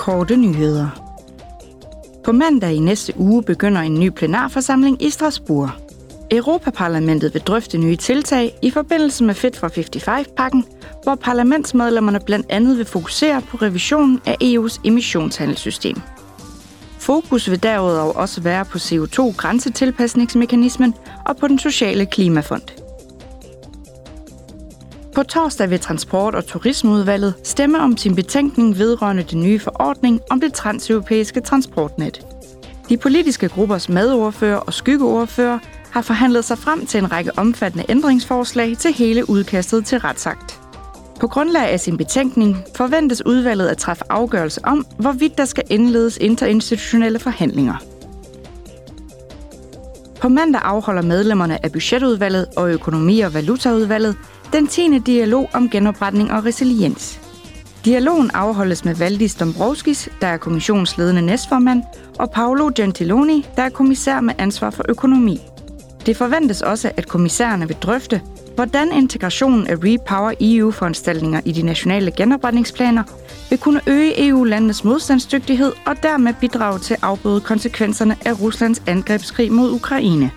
korte nyheder. På mandag i næste uge begynder en ny plenarforsamling i Strasbourg. Europaparlamentet vil drøfte nye tiltag i forbindelse med Fit for 55-pakken, hvor parlamentsmedlemmerne blandt andet vil fokusere på revisionen af EU's emissionshandelssystem. Fokus vil derudover også være på CO2-grænsetilpasningsmekanismen og på den sociale klimafond. På torsdag vil Transport- og Turismeudvalget stemme om sin betænkning vedrørende den nye forordning om det transeuropæiske transportnet. De politiske gruppers medordfører og skyggeordfører har forhandlet sig frem til en række omfattende ændringsforslag til hele udkastet til retsakt. På grundlag af sin betænkning forventes udvalget at træffe afgørelse om, hvorvidt der skal indledes interinstitutionelle forhandlinger. På mandag afholder medlemmerne af budgetudvalget og økonomi- og valutaudvalget den 10. dialog om genopretning og resiliens. Dialogen afholdes med Valdis Dombrovskis, der er kommissionsledende næstformand, og Paolo Gentiloni, der er kommissær med ansvar for økonomi. Det forventes også, at kommissærerne vil drøfte, hvordan integrationen af Repower EU-foranstaltninger i de nationale genopretningsplaner vil kunne øge EU-landenes modstandsdygtighed og dermed bidrage til at afbøde konsekvenserne af Ruslands angrebskrig mod Ukraine.